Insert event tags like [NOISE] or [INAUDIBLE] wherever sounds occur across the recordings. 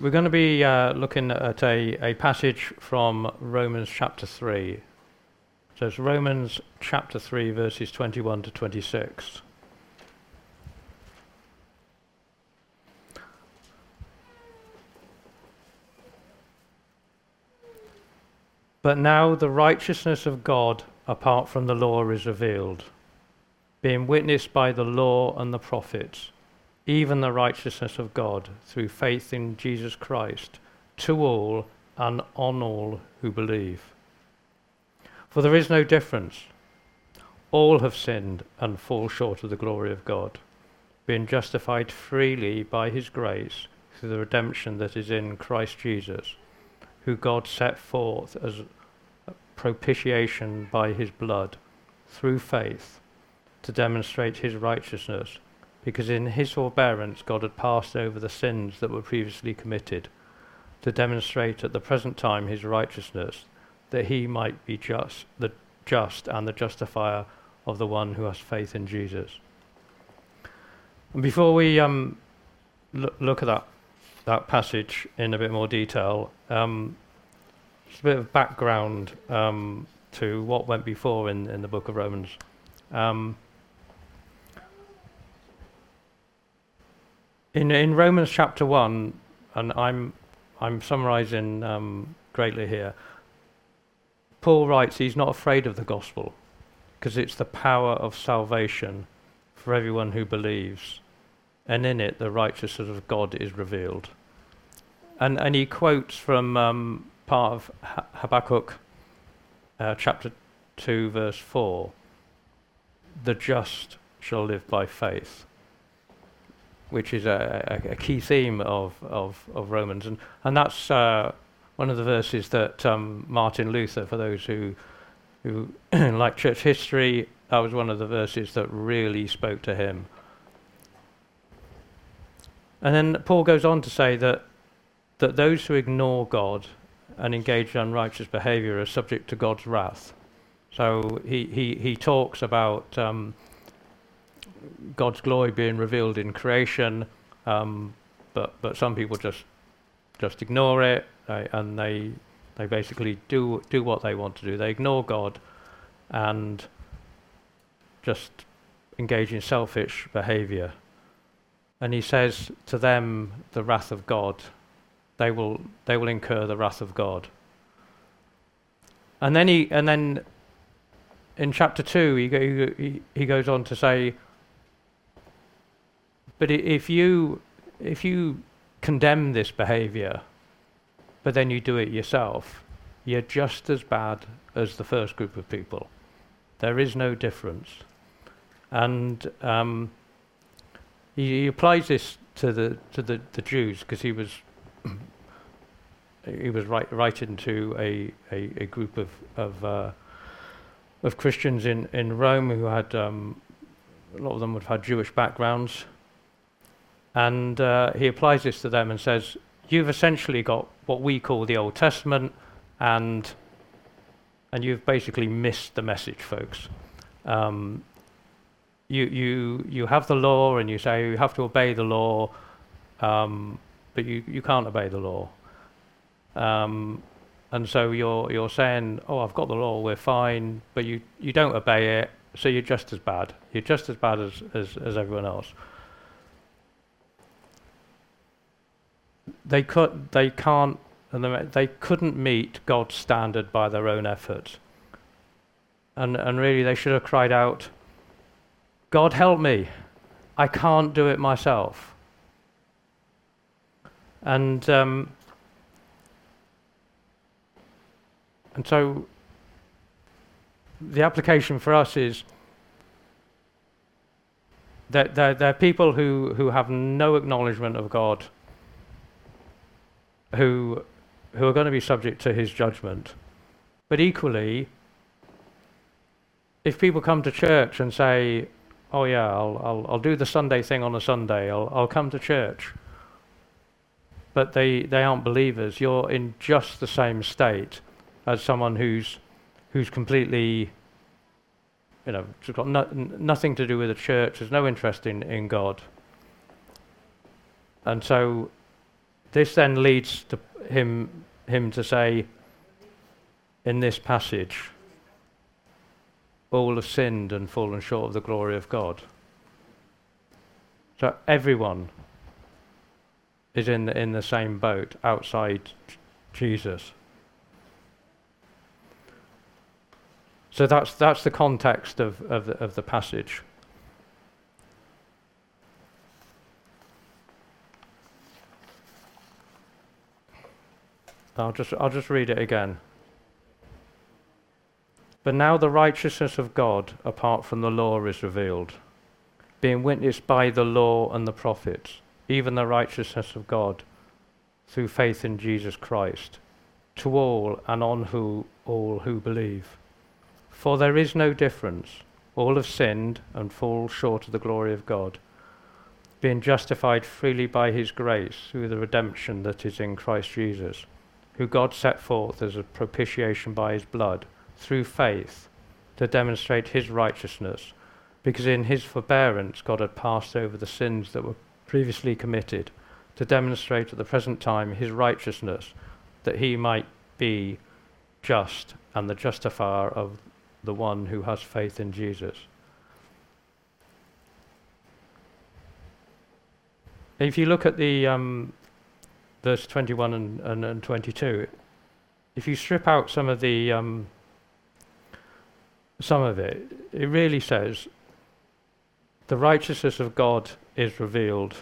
We're going to be uh, looking at a, a passage from Romans chapter 3. So it's Romans chapter 3, verses 21 to 26. But now the righteousness of God apart from the law is revealed, being witnessed by the law and the prophets even the righteousness of God through faith in Jesus Christ, to all and on all who believe. For there is no difference. All have sinned and fall short of the glory of God, being justified freely by his grace through the redemption that is in Christ Jesus, who God set forth as propitiation by his blood through faith to demonstrate his righteousness because in his forbearance God had passed over the sins that were previously committed, to demonstrate at the present time his righteousness, that he might be just, the just and the justifier of the one who has faith in Jesus. And before we um, look, look at that that passage in a bit more detail, um, just a bit of background um, to what went before in, in the book of Romans. Um, In, in Romans chapter 1, and I'm, I'm summarizing um, greatly here, Paul writes he's not afraid of the gospel because it's the power of salvation for everyone who believes, and in it the righteousness of God is revealed. And, and he quotes from um, part of Habakkuk uh, chapter 2, verse 4 the just shall live by faith which is a, a, a key theme of, of, of, Romans. And, and that's uh, one of the verses that um, Martin Luther, for those who, who [CLEARS THROAT] like church history, that was one of the verses that really spoke to him. And then Paul goes on to say that, that those who ignore God and engage in unrighteous behavior are subject to God's wrath. So he, he, he talks about um, God's glory being revealed in creation, um, but but some people just just ignore it uh, and they they basically do do what they want to do. They ignore God and just engage in selfish behavior. And he says to them, the wrath of God, they will they will incur the wrath of God. And then he and then in chapter two he, he, he goes on to say but if you if you condemn this behavior, but then you do it yourself, you're just as bad as the first group of people. There is no difference, and um, he, he, applies this to the to the, the Jews because he was he was write, writing to a, a, a, group of of, uh, of Christians in, in Rome who had um, a lot of them would have had Jewish backgrounds, and uh, he applies this to them and says, You've essentially got what we call the Old Testament, and, and you've basically missed the message, folks. Um, you, you, you have the law, and you say you have to obey the law, um, but you, you can't obey the law. Um, and so you're, you're saying, Oh, I've got the law, we're fine, but you, you don't obey it, so you're just as bad. You're just as bad as, as, as everyone else. They could they can't and they couldn't meet God's standard by their own effort. And and really they should have cried out, God help me. I can't do it myself. And um, and so the application for us is that there, there are people who, who have no acknowledgement of God who, who are going to be subject to his judgment. But equally, if people come to church and say, oh yeah, I'll, I'll, I'll do the Sunday thing on a Sunday, I'll, I'll come to church, but they, they aren't believers, you're in just the same state as someone who's, who's completely, you know, got no, nothing to do with the church, has no interest in, in God. And so this then leads to him, him to say in this passage, all have sinned and fallen short of the glory of God. So everyone is in the, in the same boat outside Jesus. So that's, that's the context of, of, the, of the passage. I'll just, I'll just read it again. But now the righteousness of God apart from the law is revealed, being witnessed by the law and the prophets, even the righteousness of God through faith in Jesus Christ, to all and on who all who believe. For there is no difference. All have sinned and fall short of the glory of God, being justified freely by his grace through the redemption that is in Christ Jesus, who God set forth as a propitiation by his blood, through faith, to demonstrate his righteousness, because in his forbearance God had passed over the sins that were previously committed, to demonstrate at the present time his righteousness, that he might be just and the justifier of the one who has faith in Jesus. If you look at the um, verse 21 and, and, and, 22, if you strip out some of the um, some of it, it really says the righteousness of God is revealed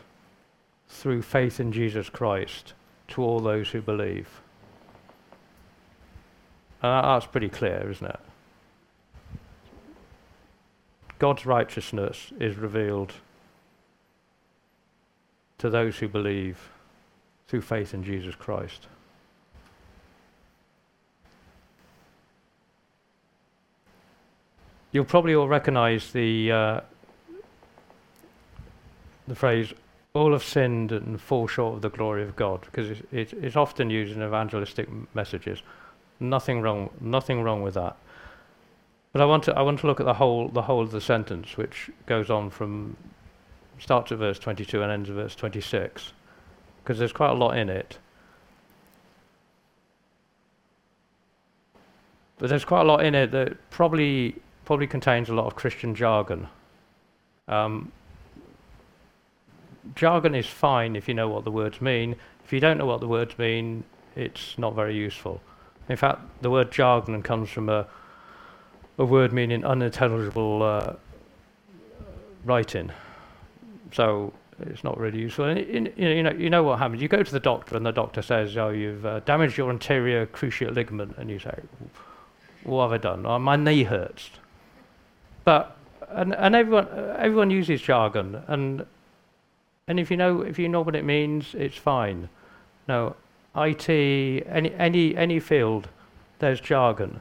through faith in Jesus Christ to all those who believe. And that's pretty clear, isn't it? God's righteousness is revealed to those who believe through faith in Jesus Christ. You'll probably all recognize the, uh, the phrase, all have sinned and fall short of the glory of God, because it's, it's, it's often used in evangelistic messages. Nothing wrong, nothing wrong with that. But I want to I want to look at the whole the whole of the sentence, which goes on from starts at verse 22 and ends at verse 26, because there's quite a lot in it. But there's quite a lot in it that probably probably contains a lot of Christian jargon. Um, jargon is fine if you know what the words mean. If you don't know what the words mean, it's not very useful. In fact, the word jargon comes from a a word meaning unintelligible uh, writing. So it's not really useful. And in, you know, you know what happens. You go to the doctor, and the doctor says, "Oh, you've uh, damaged your anterior cruciate ligament," and you say, "What have I done? Oh, my knee hurts." But and and everyone everyone uses jargon, and and if you know if you know what it means, it's fine. No, IT, any any any field, there's jargon.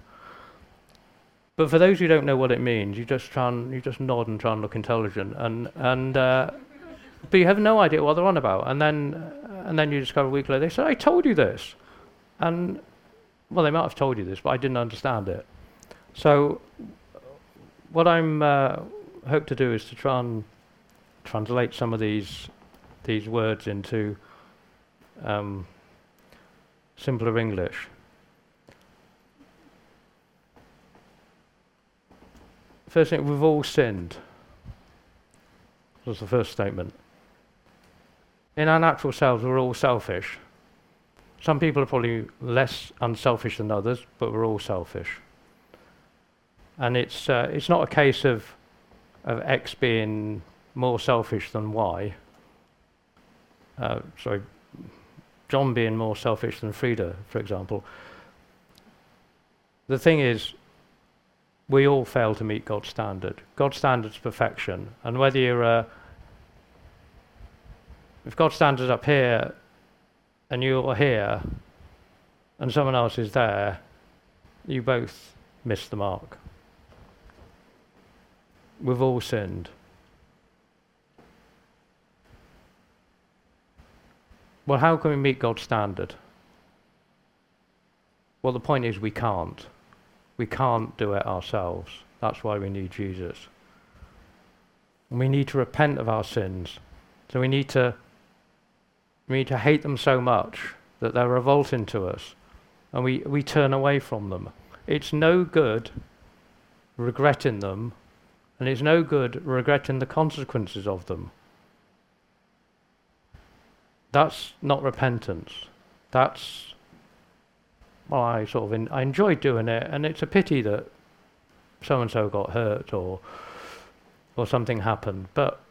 But for those who don't know what it means, you just try and you just nod and try and look intelligent, and and uh, but you have no idea what they're on about. And then and then you discover a week later they said, "I told you this," and well, they might have told you this, but I didn't understand it. So what I'm uh, hope to do is to try and translate some of these these words into um, simpler English. First thing, we've all sinned. Was the first statement. In our natural selves, we're all selfish. Some people are probably less unselfish than others, but we're all selfish. And it's, uh, it's not a case of, of X being more selfish than Y. Uh, sorry, John being more selfish than Frida, for example. The thing is, we all fail to meet God's standard. God's standard's perfection. And whether you're, uh, if God's standard's up here and you're here and someone else is there, you both miss the mark. We've all sinned. Well, how can we meet God's standard? Well, the point is we can't. We can't do it ourselves. That's why we need Jesus. And we need to repent of our sins. So we need to We need to hate them so much that they're revolting to us and we, we turn away from them. It's no good regretting them, and it's no good regretting the consequences of them. That's not repentance. That's, well, I sort of, I enjoy doing it, and it's a pity that so and so got hurt or, or something happened, but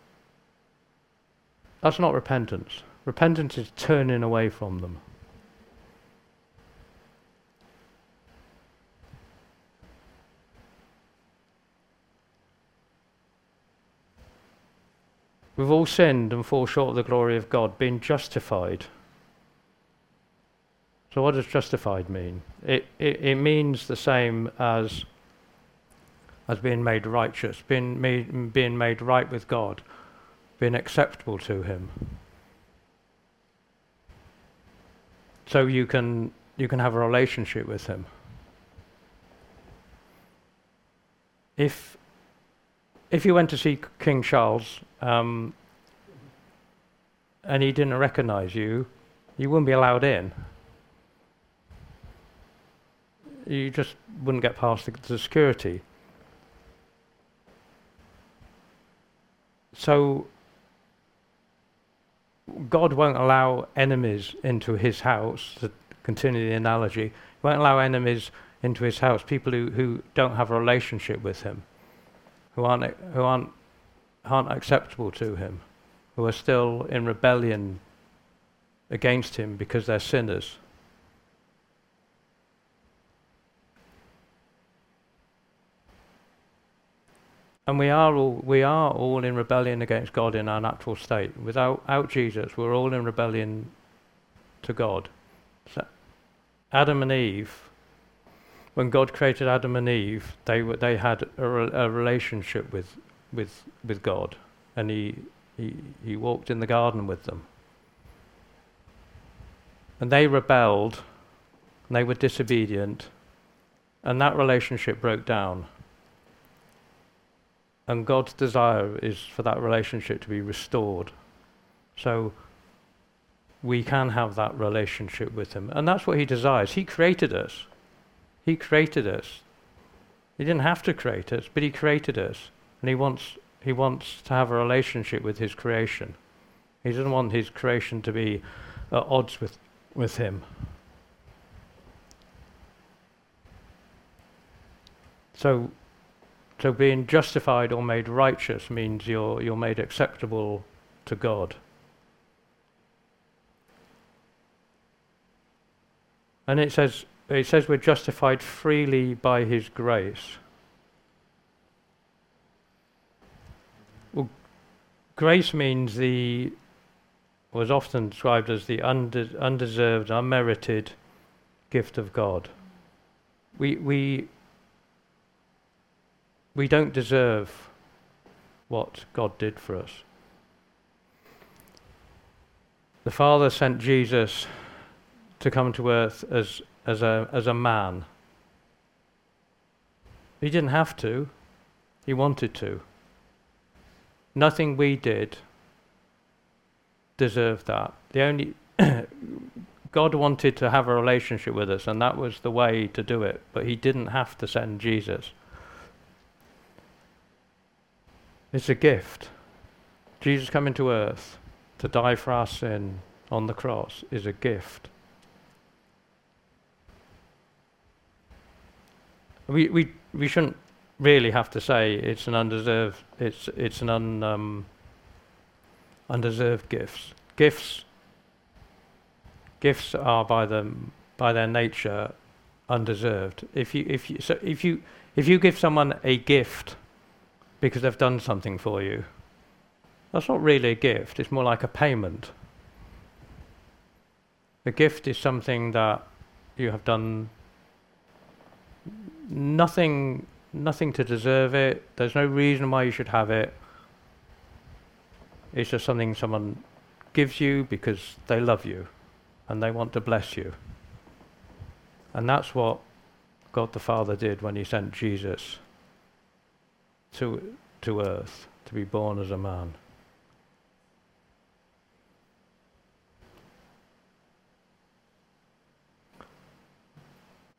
that's not repentance. Repentance is turning away from them. We've all sinned and fall short of the glory of God, being justified. So, what does justified mean? It, it, it means the same as, as being made righteous, being made, being made right with God, being acceptable to Him. So you can, you can have a relationship with Him. If, if you went to see King Charles um, and he didn't recognize you, you wouldn't be allowed in. You just wouldn't get past the, the security. So, God won't allow enemies into his house, to continue the analogy, he won't allow enemies into his house, people who, who don't have a relationship with him, who aren't, who aren't aren't acceptable to him, who are still in rebellion against him because they're sinners. And we are all we are all in rebellion against God in our natural state. Without, without Jesus, we're all in rebellion to God. So Adam and Eve, when God created Adam and Eve, they they had a, a relationship with with with God, and he he he walked in the garden with them. And they rebelled, and they were disobedient, and that relationship broke down. And God's desire is for that relationship to be restored. So we can have that relationship with Him. And that's what He desires. He created us. He created us. He didn't have to create us, but He created us. And he wants, he wants to have a relationship with his creation. He doesn't want his creation to be at odds with, with him. So, so being justified or made righteous means you're, you're made acceptable to God. And it says, it says we're justified freely by his grace. Well, Grace means the was often described as the unde- undeserved, unmerited gift of God. We we we don't deserve what God did for us. The Father sent Jesus to come to earth as as a as a man. He didn't have to. He wanted to. Nothing we did deserved that. The only [COUGHS] God wanted to have a relationship with us, and that was the way to do it. But He didn't have to send Jesus. It's a gift. Jesus coming to earth to die for our sin on the cross is a gift. We, we, we shouldn't really have to say it's an undeserved, it's, it's an un, um, undeserved gifts. Gifts, gifts are by them, by their nature undeserved. If you, if you, so if you, if you give someone a gift because they've done something for you, that's not really a gift. It's more like a payment. A gift is something that you have done nothing nothing to deserve it. There's no reason why you should have it. It's just something someone gives you because they love you and they want to bless you. And that's what God the Father did when he sent Jesus to, to earth to be born as a man.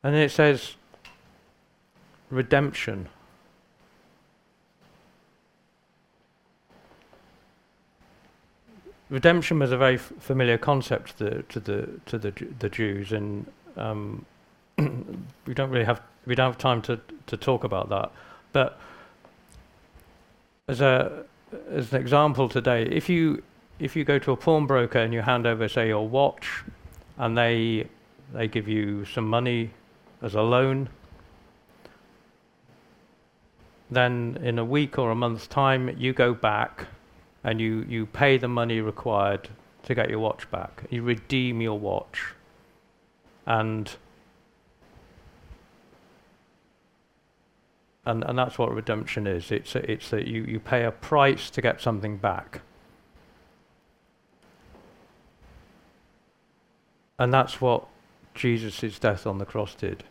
And it says redemption. Redemption was a very f- familiar concept to the to the to the, the Jews, and um, [CLEARS THROAT] we don't really have we don't have time to to talk about that. But as a as an example today, if you if you go to a pawnbroker and you hand over, say, your watch, and they they give you some money as a loan, then in a week or a month's time, you go back and you, you pay the money required to get your watch back. You redeem your watch. And and, and that's what redemption is. It's it's that you, you pay a price to get something back. And that's what Jesus' death on the cross did.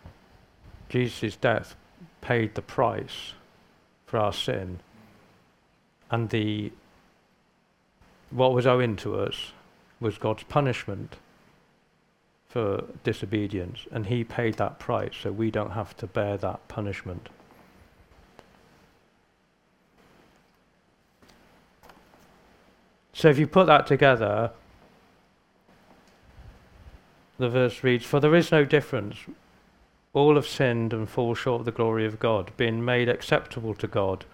Jesus' death paid the price for our sin. And the what was owing to us was God's punishment for disobedience, and He paid that price, so we don't have to bear that punishment. So if you put that together, the verse reads, For there is no difference. All have sinned and fall short of the glory of God, being made acceptable to God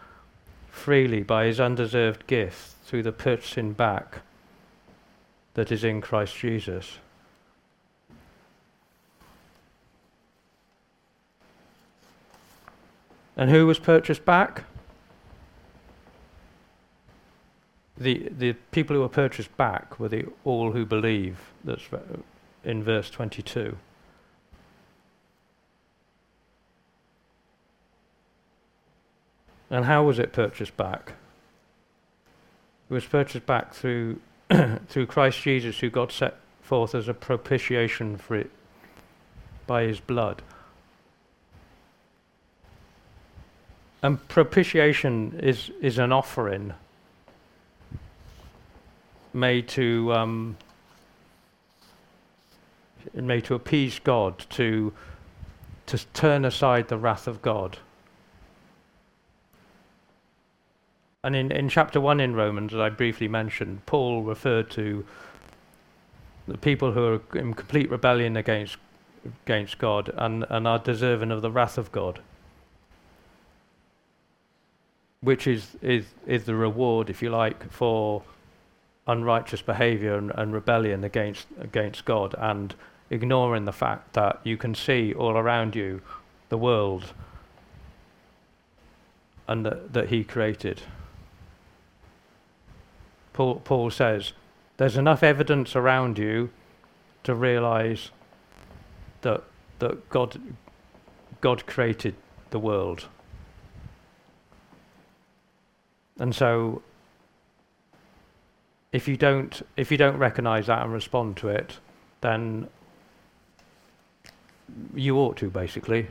freely by his undeserved gift through the purchasing back that is in Christ Jesus. And who was purchased back? The, the people who were purchased back were the all who believe. That's in verse 22. And how was it purchased back? It was purchased back through [COUGHS] through Christ Jesus, who God set forth as a propitiation for it by his blood. And propitiation is, is an offering made to um, made to appease God, to to turn aside the wrath of God. And in, in chapter 1 in Romans, as I briefly mentioned, Paul referred to the people who are in complete rebellion against, against God and, and are deserving of the wrath of God, which is, is, is the reward, if you like, for unrighteous behavior and, and rebellion against, against God and ignoring the fact that you can see all around you the world and that, that He created. Paul, Paul says, there's enough evidence around you to realize that, that God, God created the world. And so if you don't if you don't recognize that and respond to it, then you ought to basically.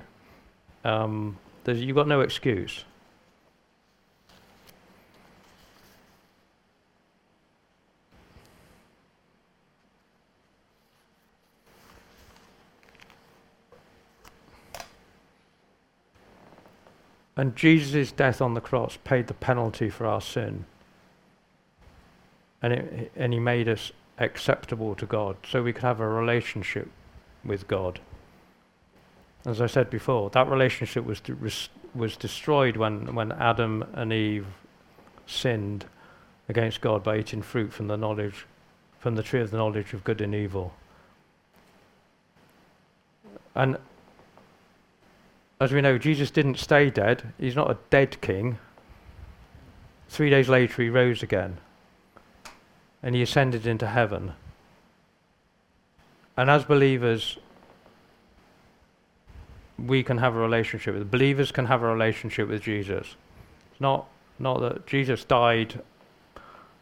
Um, you've got no excuse. And Jesus' death on the cross paid the penalty for our sin. And, it, and he made us acceptable to God so we could have a relationship with God. As I said before, that relationship was, was destroyed when, when Adam and Eve sinned against God by eating fruit from the knowledge from the tree of the knowledge of good and evil. And as we know, Jesus didn't stay dead. He's not a dead king. Three days later, he rose again. And he ascended into heaven. And as believers, we can have a relationship with believers can have a relationship with Jesus. It's not not that Jesus died,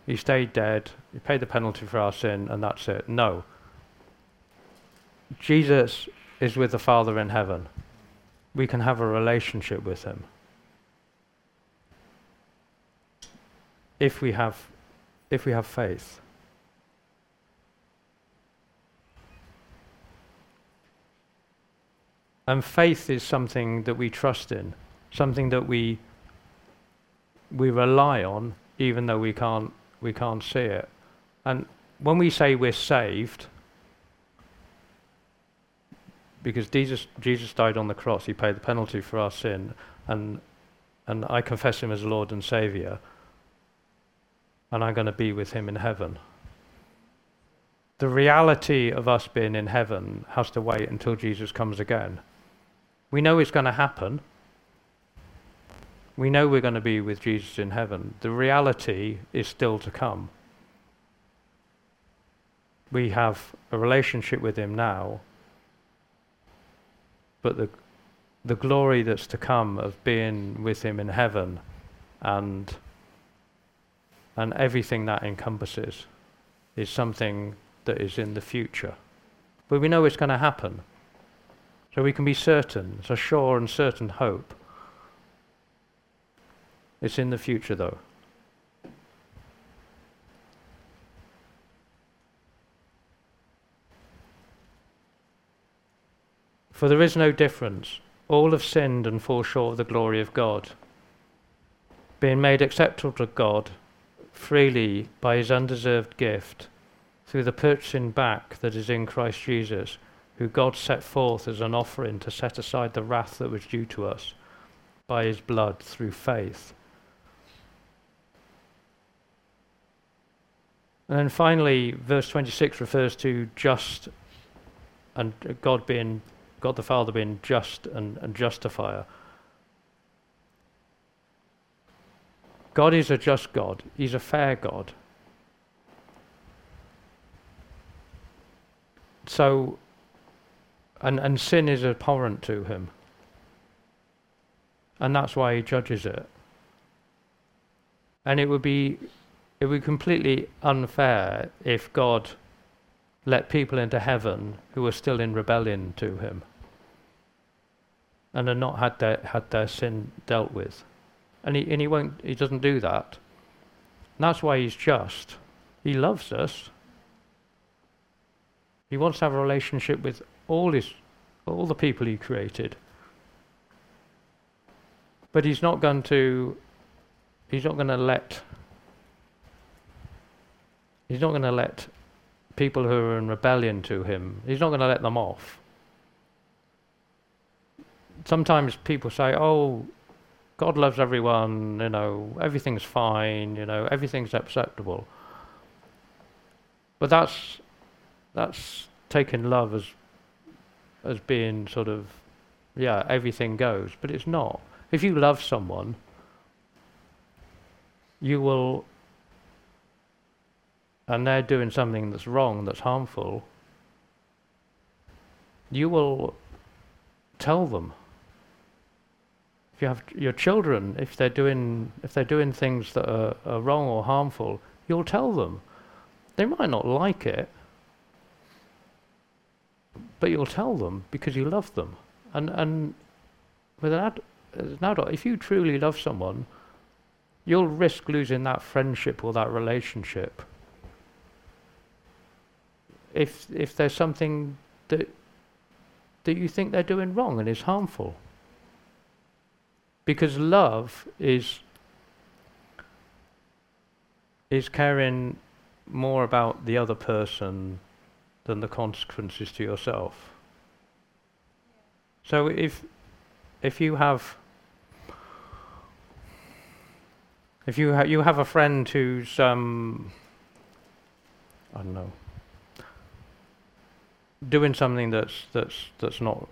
he stayed dead, he paid the penalty for our sin, and that's it. No. Jesus is with the Father in heaven we can have a relationship with Him. If we have, if we have faith. And faith is something that we trust in, something that we we rely on, even though we can't we can't see it. And when we say we're saved, because Jesus Jesus died on the cross, he paid the penalty for our sin, and and I confess him as Lord and Savior, and I'm going to be with him in heaven. The reality of us being in heaven has to wait until Jesus comes again. We know it's going to happen. We know we're going to be with Jesus in heaven. The reality is still to come. We have a relationship with Him now, but the, the glory that's to come of being with Him in heaven and, and everything that encompasses is something that is in the future. But we know it's going to happen. So we can be certain. It's a sure and certain hope. It's in the future, though. For there is no difference. All have sinned and fall short of the glory of God. Being made acceptable to God freely by his undeserved gift through the purchasing back that is in Christ Jesus, who God set forth as an offering to set aside the wrath that was due to us by his blood through faith. And then finally, verse 26 refers to just and God being, God the Father being just and, and justifier. God is a just God, He's a fair God. So, and, and sin is abhorrent to him. And that's why he judges it. And it would be it would be completely unfair if God let people into heaven who were still in rebellion to him and had not had their had their sin dealt with. And he and he won't he doesn't do that. And that's why he's just. He loves us. He wants to have a relationship with all his, all the people he created. But he's not going to, he's not going to let, he's not going to let people who are in rebellion to him, he's not going to let them off. Sometimes people say, oh, God loves everyone, you know, everything's fine, you know, everything's acceptable. But that's that's taken love as as being sort of yeah everything goes but it's not if you love someone you will and they're doing something that's wrong that's harmful you will tell them if you have your children if they're doing if they're doing things that are, are wrong or harmful you'll tell them they might not like it but you'll tell them because you love them. And and with an, ad, an adult, if you truly love someone, you'll risk losing that friendship or that relationship. If if there's something that that you think they're doing wrong and is harmful. Because love is is caring more about the other person than the consequences to yourself. So if if you have if you ha- you have a friend who's um, I don't know doing something that's that's that's not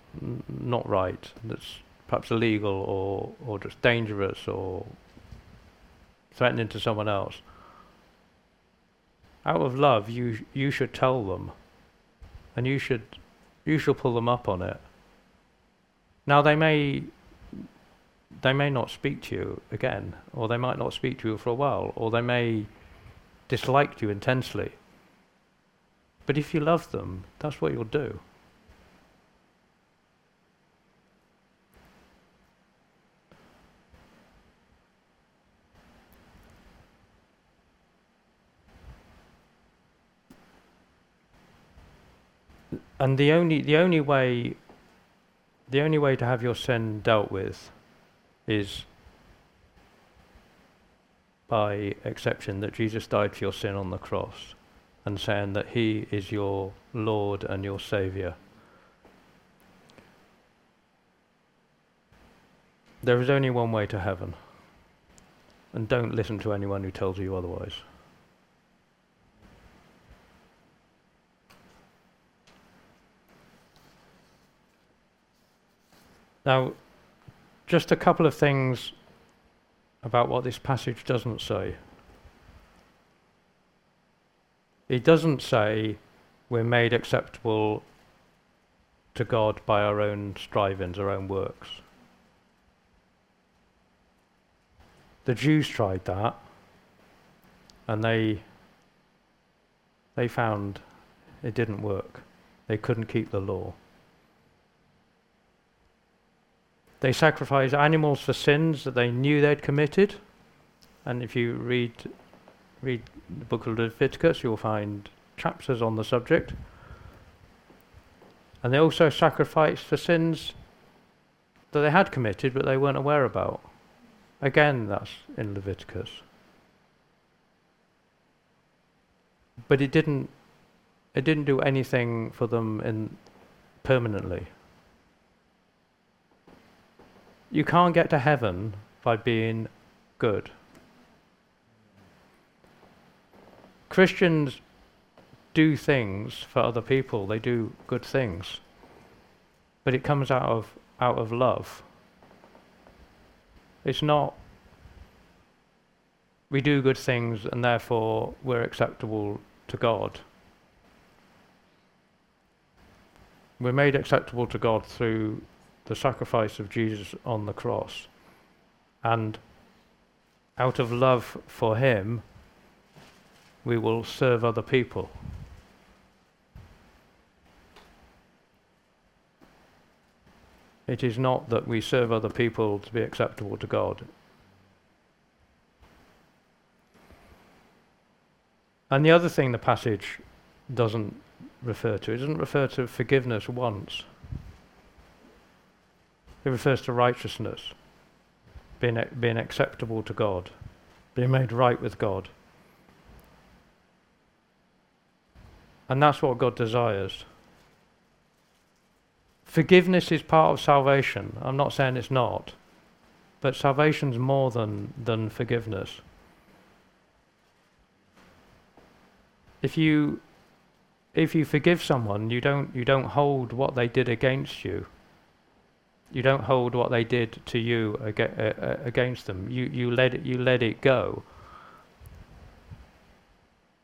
not right, that's perhaps illegal or or just dangerous or threatening to someone else. Out of love, you you should tell them and you should you should pull them up on it. Now they may they may not speak to you again, or they might not speak to you for a while, or they may dislike you intensely. But if you love them, that's what you'll do. And the only the only way the only way to have your sin dealt with is by accepting that Jesus died for your sin on the cross and saying that He is your Lord and your Saviour. There is only one way to heaven, and don't listen to anyone who tells you otherwise. Now, just a couple of things about what this passage doesn't say. It doesn't say we're made acceptable to God by our own strivings, our own works. The Jews tried that, and they they found it didn't work. They couldn't keep the law. They sacrificed animals for sins that they knew they'd committed. And if you read read the book of Leviticus, you'll find chapters on the subject. And they also sacrificed for sins that they had committed but they weren't aware about. Again, that's in Leviticus. But it didn't it didn't do anything for them in permanently. You can't get to heaven by being good. Christians do things for other people, they do good things. But it comes out of out of love. It's not we do good things and therefore we're acceptable to God. We're made acceptable to God through the sacrifice of Jesus on the cross. And out of love for Him, we will serve other people. It is not that we serve other people to be acceptable to God. And the other thing the passage doesn't refer to, it doesn't refer to forgiveness once. It refers to righteousness, being, being acceptable to God, being made right with God. And that's what God desires. Forgiveness is part of salvation. I'm not saying it's not. But salvation's more than, than forgiveness. If you if you forgive someone, you don't you don't hold what they did against you. You don't hold what they did to you uh, uh, against them. You, you, let it, you let it go.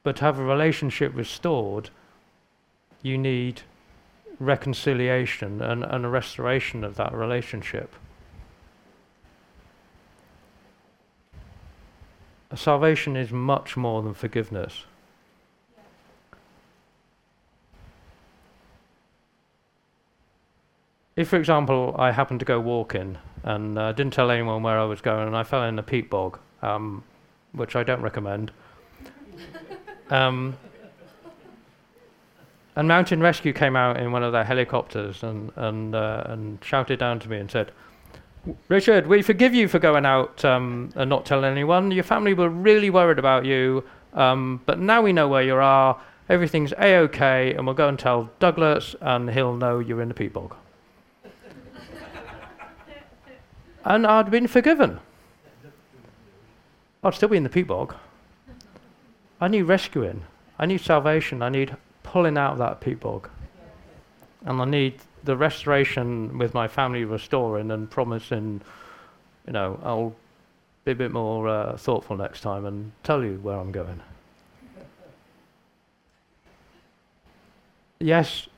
But to have a relationship restored, you need reconciliation and, and a restoration of that relationship. Salvation is much more than forgiveness. If, for example, I happened to go walking and uh, didn't tell anyone where I was going, and I fell in a peat bog, um, which I don't recommend. [LAUGHS] um, and Mountain Rescue came out in one of their helicopters and and uh, and shouted down to me and said, "Richard, we forgive you for going out um, and not telling anyone. Your family were really worried about you, um, but now we know where you are. Everything's a okay, and we'll go and tell Douglas, and he'll know you're in the peat bog." And I'd been forgiven. I'd still be in the peat bog. I need rescuing. I need salvation. I need pulling out of that peat bog. And I need the restoration with my family restoring and promising, you know, I'll be a bit more uh, thoughtful next time and tell you where I'm going. Yes,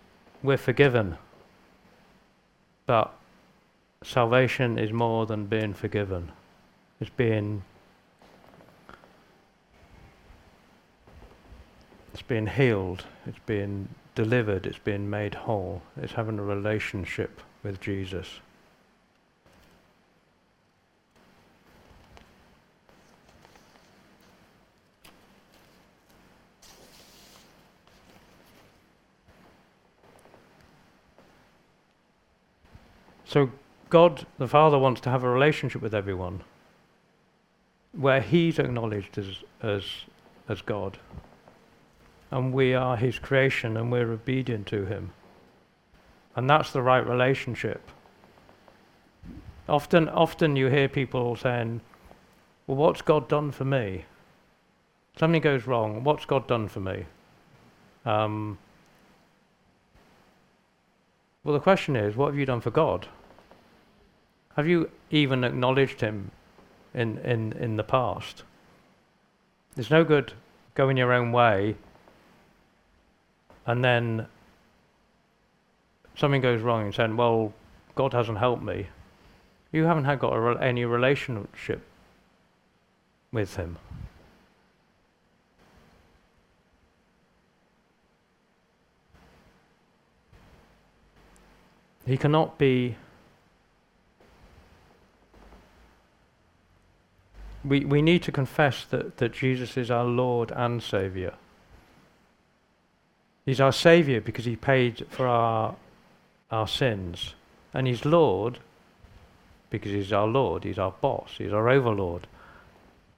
we're forgiven, but salvation is more than being forgiven. It's being it's being healed, it's being delivered, it's being made whole, it's having a relationship with Jesus. So God, the Father, wants to have a relationship with everyone where He's acknowledged as, as, as God. And we are His creation and we're obedient to Him. And that's the right relationship. Often, often you hear people saying, Well, what's God done for me? Something goes wrong. What's God done for me? Um, well, the question is, what have you done for God? Have you even acknowledged Him in, in, in the past? There's no good going your own way and then something goes wrong and saying, well, God hasn't helped me. You haven't had got re- any relationship with Him. He cannot be. We, we need to confess that, that Jesus is our Lord and Saviour. He's our Saviour because He paid for our, our sins. And He's Lord because He's our Lord, He's our boss, He's our overlord.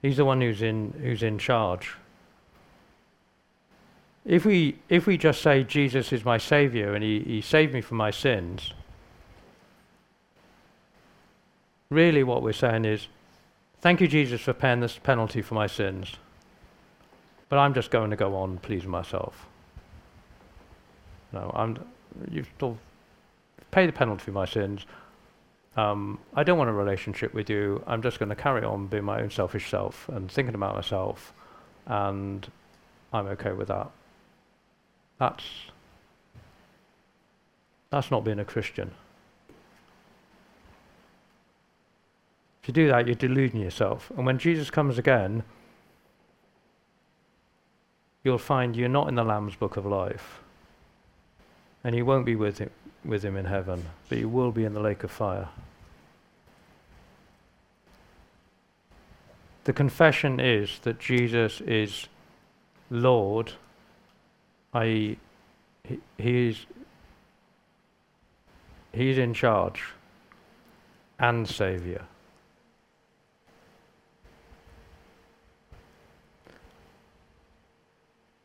He's the one who's in, who's in charge. If we, if we just say Jesus is my Saviour and he, he saved me from my sins, really what we're saying is, thank you, Jesus, for paying this penalty for my sins. But I'm just going to go on pleasing myself. No, I'm, you've still paid the penalty for my sins. Um, I don't want a relationship with you. I'm just going to carry on being my own selfish self and thinking about myself, and I'm okay with that. That's that's not being a Christian. If you do that, you're deluding yourself. And when Jesus comes again, you'll find you're not in the Lamb's book of life. And you won't be with him, with him in heaven, but you will be in the lake of fire. The confession is that Jesus is Lord, i.e., he, he is he's in charge and Saviour.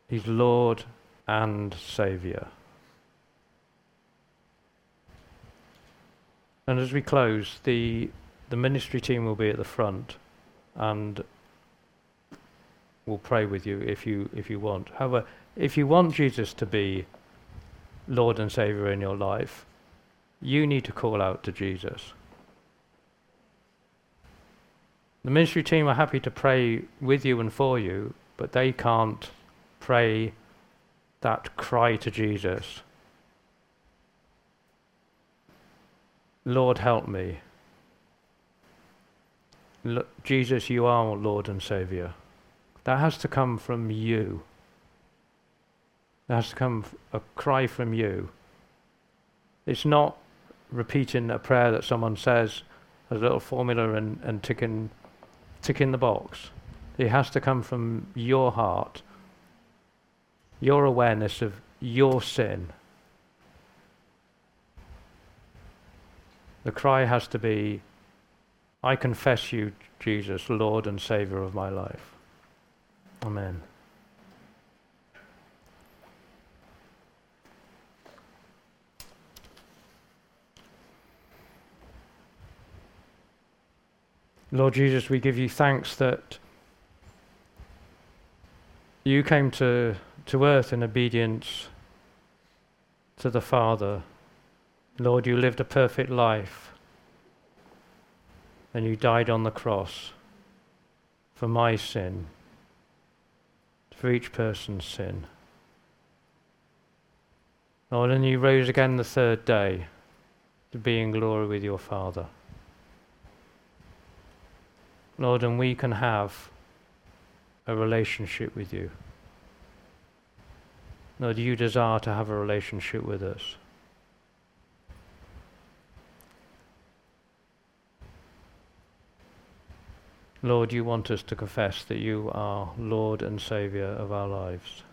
He's Lord and Saviour. And as we close, the, the ministry team will be at the front and will pray with you if you, if you want. However, if you want Jesus to be Lord and Saviour in your life, you need to call out to Jesus. The ministry team are happy to pray with you and for you, but they can't pray that cry to Jesus Lord, help me. Jesus, you are Lord and Saviour. That has to come from you. That has to come a cry from you. It's not repeating a prayer that someone says as a little formula and, and ticking, ticking the box. It has to come from your heart your awareness of your sin. The cry has to be, I confess you, Jesus, Lord and Saviour of my life. Amen. Lord Jesus, we give you thanks that you came to to earth in obedience to the Father. Lord, you lived a perfect life and you died on the cross for my sin, for each person's sin. Lord, and you rose again the third day to be in glory with your Father. Lord, and we can have a relationship with you. Lord, you desire to have a relationship with us. Lord, you want us to confess that you are Lord and Saviour of our lives.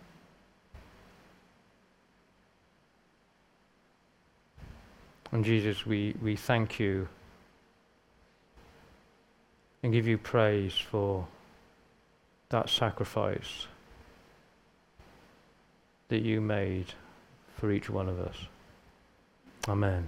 And Jesus, we, we thank you and give you praise for that sacrifice that you made for each one of us. Amen.